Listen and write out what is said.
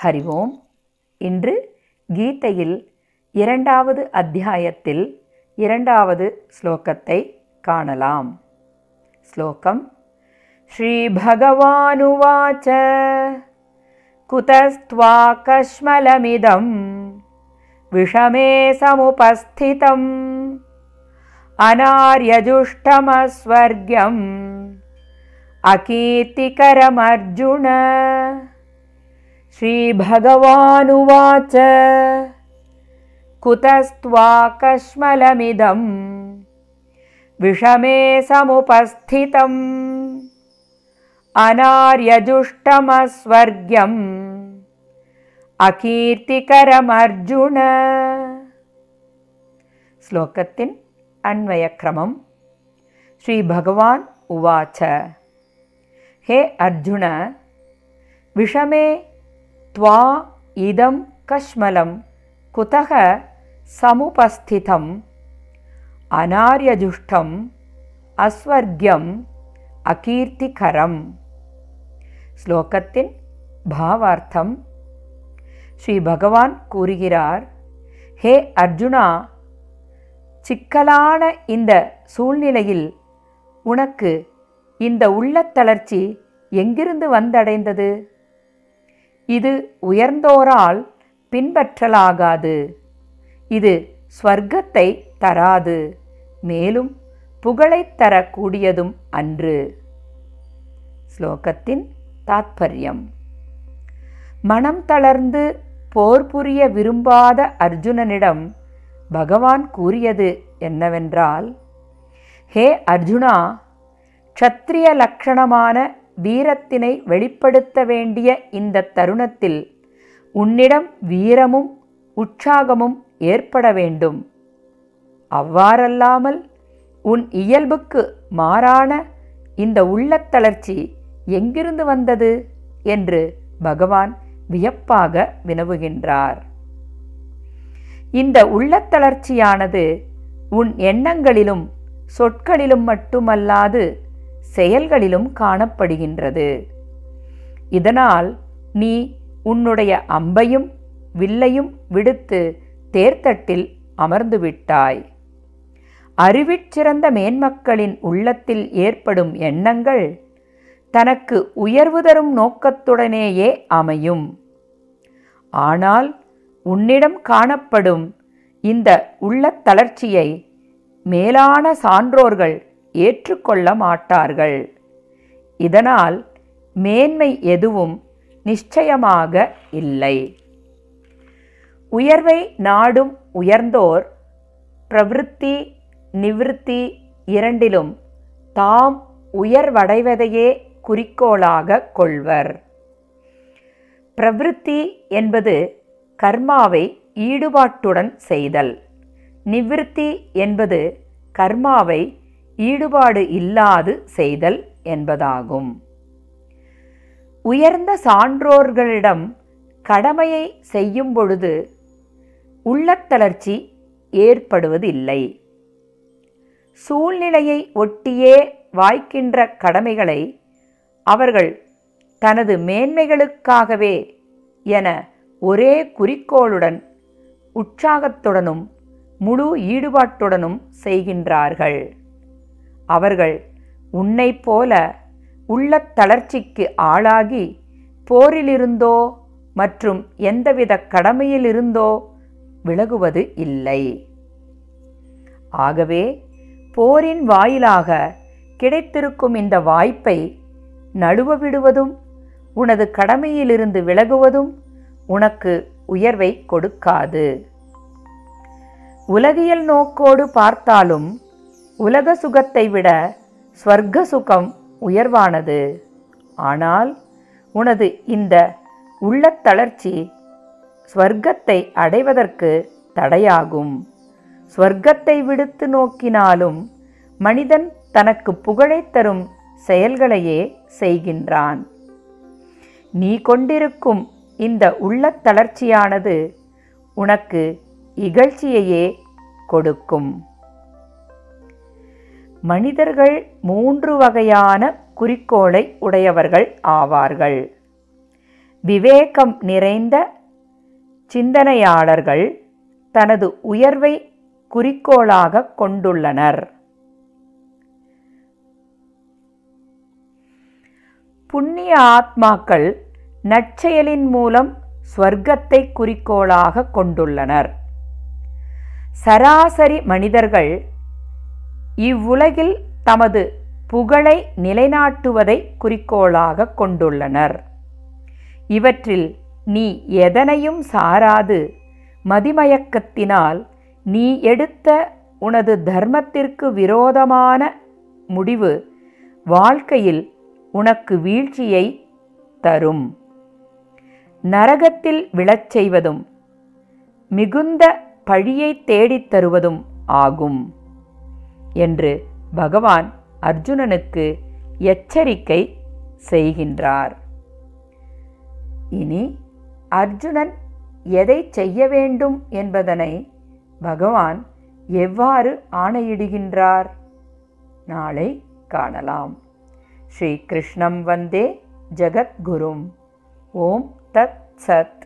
ஹரி ஓம் இன்று கீதையில் இரண்டாவது அத்தியாயத்தில் இரண்டாவது ஸ்லோகத்தை காணலாம் ஸ்லோகம் श्रीभगवानुवाच कुतस्त्वाकश्मलमिदं विषमे समुपस्थितम् अनार्यजुष्टमस्वर्ग्यम् अकीर्तिकरमर्जुन श्रीभगवानुवाच। कुतस्त्वाकश्मलमिदं विषमे समुपस्थितम्। अनार्यजुष्टमस्वर्ग्यम्। अकीर्तिकरमर्जुन। श्लोकतिन् अन्वयक्रमं श्रीभगवान् उवाच हे अर्जुन विषमे त्वा इदं कश्मलं कुतः समुपस्थितम् अनार्यजुष्टम् अस्वर्ग्यम् அகீர்த்திகரம் ஸ்லோகத்தின் பாவார்த்தம் ஸ்ரீ பகவான் கூறுகிறார் ஹே அர்ஜுனா சிக்கலான இந்த சூழ்நிலையில் உனக்கு இந்த உள்ளத்தளர்ச்சி எங்கிருந்து வந்தடைந்தது இது உயர்ந்தோரால் பின்பற்றலாகாது. இது ஸ்வர்க்கத்தை தராது. மேலும் புகழைத் தரக்கூடியதும் அன்று. ஸ்லோகத்தின் தாத்பரியம். மனம் தளர்ந்து போர் புரிய விரும்பாத அர்ஜுனனிடம் பகவான் கூறியது என்னவென்றால் ஹே அர்ஜுனா க்ஷத்ரிய லக்ஷணமான வீரத்தினை வெளிப்படுத்த வேண்டிய இந்த தருணத்தில் உன்னிடம் வீரமும் உற்சாகமும் ஏற்பட வேண்டும். அவ்வாறல்லாமல் உன் இயல்புக்கு மாறான இந்த உள்ளத்தளர்ச்சி எங்கிருந்து வந்தது? என்று பகவான் வியப்பாக வினவுகின்றார். இந்த உள்ளத்தளர்ச்சியானது உன் எண்ணங்களிலும் சொற்களிலும் மட்டுமல்லாது செயல்களிலும் காணப்படுகின்றது. இதனால் நீ உன்னுடைய அம்பையும் வில்லையும் விடுத்து தேர்தட்டில் அமர்ந்துவிட்டாய். அறிவிற்சிறந்த மேன்மக்களின் உள்ளத்தில் ஏற்படும் எண்ணங்கள் தனக்கு உயர்வு தரும் நோக்கத்துடனேயே அமையும். ஆனால் உன்னிடம் காணப்படும் இந்த உள்ளத்தளர்ச்சியை மேலான சான்றோர்கள் ஏற்றுக்கொள்ள மாட்டார்கள் இதனால் மேன்மை எதுவும் நிச்சயமாக இல்லை. உயர்வை நாடும் உயர்ந்தோர் பிரவிற்த்தி நிவிருத்தி இரண்டிலும் தாம் உயர்வடைவதையே குறிக்கோளாக கொள்வர். பிரவிற்த்தி என்பது கர்மாவை ஈடுபாட்டுடன் செய்தல். நிவிருத்தி என்பது கர்மாவை ஈடுபாடு இல்லாது செய்தல் என்பதாகும். உயர்ந்த சான்றோர்களிடம் கடமையை செய்யும் பொழுது உள்ளத்தளர்ச்சி ஏற்படுவதில்லை. சூழ்நிலையை ஒட்டியே வாய்க்கின்ற கடமைகளை அவர்கள் தனது மேன்மைகளுக்காகவே என ஒரே குறிக்கோளுடன் உற்சாகத்துடனும் முழு ஈடுபாட்டுடனும் செய்கின்றார்கள். அவர்கள் உன்னை போல உள்ளத் தளர்ச்சிக்கு ஆளாகி போரிலிருந்தோ மற்றும் எந்தவித கடமையிலிருந்தோ விலகுவது இல்லை. ஆகவே போரின் வாயிலாக கிடைத்திருக்கும் இந்த வாய்ப்பை நழுவ விடுவதும் உனது கடமையிலிருந்து விலகுவதும் உனக்கு உயர்வை கொடுக்காது. உலகியல் நோக்கோடு பார்த்தாலும் உலக சுகத்தை விட ஸ்வர்க்க சுகம் உயர்வானது. ஆனால் உனது இந்த உள்ளத்தளர்ச்சி ஸ்வர்க்கத்தை அடைவதற்கு தடையாகும். ஸ்வர்க்கத்தை விடுத்து நோக்கினாலும் மனிதன் தனக்கு புகழைத் தரும் செயல்களையே செய்கின்றான். நீ கொண்டிருக்கும் இந்த உள்ளத்தளர்ச்சியானது உனக்கு இகழ்ச்சியையே கொடுக்கும். மனிதர்கள் மூன்று வகையான குறிக்கோளை உடையவர்கள் ஆவார்கள். விவேகம் நிறைந்த சிந்தனையாளர்கள் தனது உயர்வை குறிக்கோளாக கொண்டுள்ளனர். புண்ணிய ஆத்மாக்கள் நற்செயலின் மூலம் ஸ்வர்க்கத்தை குறிக்கோளாக கொண்டுள்ளனர். சராசரி மனிதர்கள் இவ்வுலகில் தமது புகழை நிலைநாட்டுவதை குறிக்கோளாக கொண்டுள்ளனர். இவற்றில் நீ எதனையும் சாராது. மதிமயக்கத்தினால் நீ எடுத்த உனது தர்மத்திற்கு விரோதமான முடிவு வாழ்க்கையில் உனக்கு வீழ்ச்சியை தரும். நரகத்தில் விழச் செய்வதும் மிகுந்த பழியை தேடித் தருவதும் ஆகும். என்று பகவான் அர்ஜுனனுக்கு எச்சரிக்கை செய்கின்றார். இனி அர்ஜுனன் எதை செய்ய வேண்டும் என்பதனை பகவான் எவ்வாறு ஆணையிடுகின்றார்? நாளை காணலாம். ஸ்ரீ கிருஷ்ணம் வந்தே ஜகத்குரும். ஓம் தத் சத்.